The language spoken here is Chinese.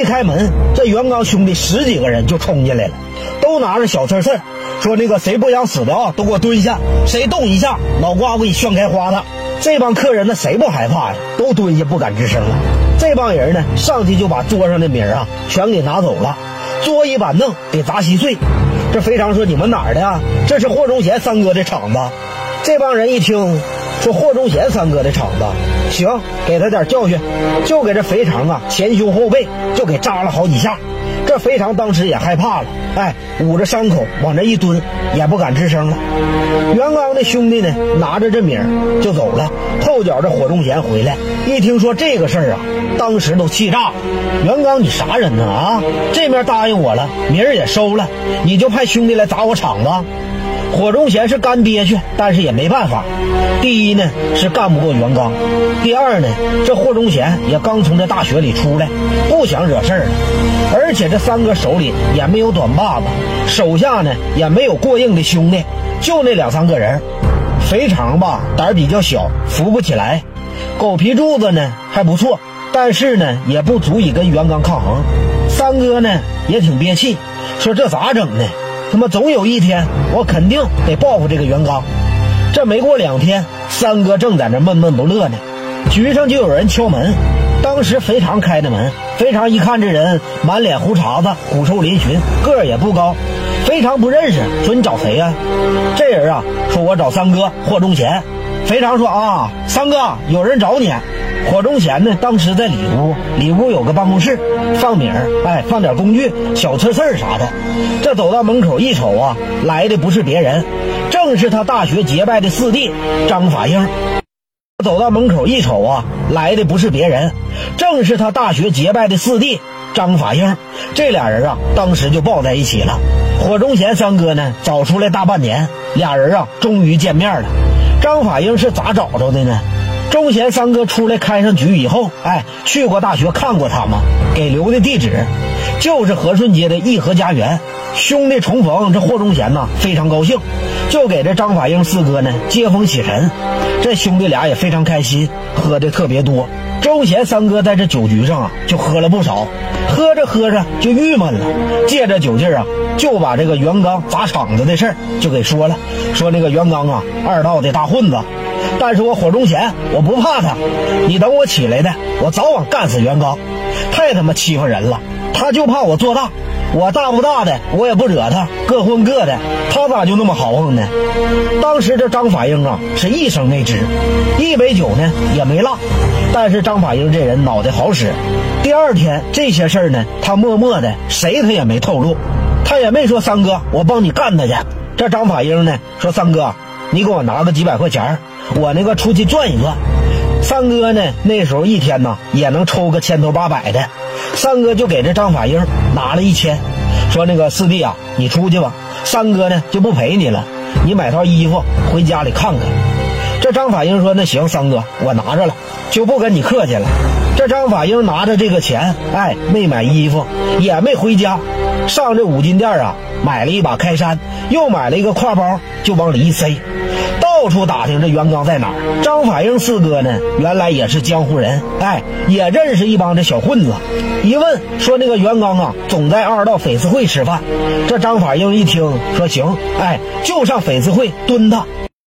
一开门，这袁刚兄弟十几个人就冲进来了，都拿着小刺刺，说那个谁不想死的啊，都给我蹲下，谁动一下，脑瓜子给你炫开花的。这帮客人呢，谁不害怕呀？都蹲下不敢吱声了。这帮人呢，上去就把桌上的米啊全给拿走了，桌椅板凳给砸稀碎。这肥肠说：“你们哪儿的呀？这是霍忠贤三哥的厂子。”这帮人一听。说霍忠贤三哥的厂子，行，给他点教训，就给这肥肠啊前胸后背就给扎了好几下。这肥肠当时也害怕了，哎，捂着伤口往这一蹲，也不敢吱声了。袁刚的兄弟呢，拿着这米儿就走了。后脚这霍忠贤回来，一听说这个事儿啊，当时都气炸了。袁刚，你啥人呢？啊，这面答应我了，米儿也收了，你就派兄弟来砸我场子？霍忠贤是干憋屈，但是也没办法。第一呢是干不过袁刚，第二呢这霍忠贤也刚从这大学里出来，不想惹事儿了。而且这三哥手里也没有短把子，手下呢也没有过硬的兄弟，就那两三个人。肥肠吧胆儿比较小，扶不起来；狗皮柱子呢还不错，但是呢也不足以跟袁刚抗衡。三哥呢也挺憋气，说这咋整呢？他妈总有一天，我肯定得报复这个袁刚。这没过两天，三哥正在那闷闷不乐呢，局上就有人敲门。当时肥肠开的门，肥肠一看这人满脸胡茬子，虎瘦嶙峋，个儿也不高。肥肠不认识，说你找谁呀？这人啊，说我找三哥霍忠贤。肥肠说啊，三哥有人找你。火忠贤呢，当时在里屋，里屋有个办公室，放米儿，哎，放点工具，小刺刺啥的。这走到门口一瞅啊，来的不是别人，正是他大学结拜的四弟张法英。走到门口一瞅啊，来的不是别人，正是他大学结拜的四弟张法英。这俩人啊，当时就抱在一起了。火忠贤三哥呢，找出来大半年，俩人啊，终于见面了。张法英是咋找着的呢？忠贤三哥出来开上局以后，哎，去过大学看过他们，给留的地址就是和顺街的义和家园。兄弟重逢，这霍忠贤呐非常高兴，就给这张法英四哥呢接风洗尘。这兄弟俩也非常开心，喝的特别多。周贤三哥在这酒局上啊就喝了不少，喝着喝着就郁闷了，借着酒劲儿啊就把这个袁刚砸场子的事儿就给说了，说那个袁刚啊二道的大混子。但是我火中贤，我不怕他。你等我起来的，我早晚干死袁刚。太他妈欺负人了！他就怕我做大，我大不大的，我也不惹他，各混各的。他咋就那么豪横呢？当时这张法英啊，是一声没吱，一杯酒呢也没落。但是张法英这人脑袋好使。第二天这些事儿呢，他默默的，谁他也没透露，他也没说三哥，我帮你干他去。这张法英呢，说三哥，你给我拿个几百块钱。我那个出去转一转，三哥呢那时候一天呢也能抽个千头八百的，三哥就给这张法英拿了一千，说那个四弟啊，你出去吧，三哥呢就不陪你了，你买套衣服回家里看看。这张法英说那行，三哥我拿着了，就不跟你客气了。这张法英拿着这个钱，哎，没买衣服，也没回家，上这五金店啊买了一把开山，又买了一个挎包，就往里一塞。到处打听这袁刚在哪儿。张法英四哥呢，原来也是江湖人，哎，也认识一帮这小混子。一问说那个袁刚啊，总在二道翡翠会吃饭。这张法英一听说行，哎，就上翡翠会蹲他。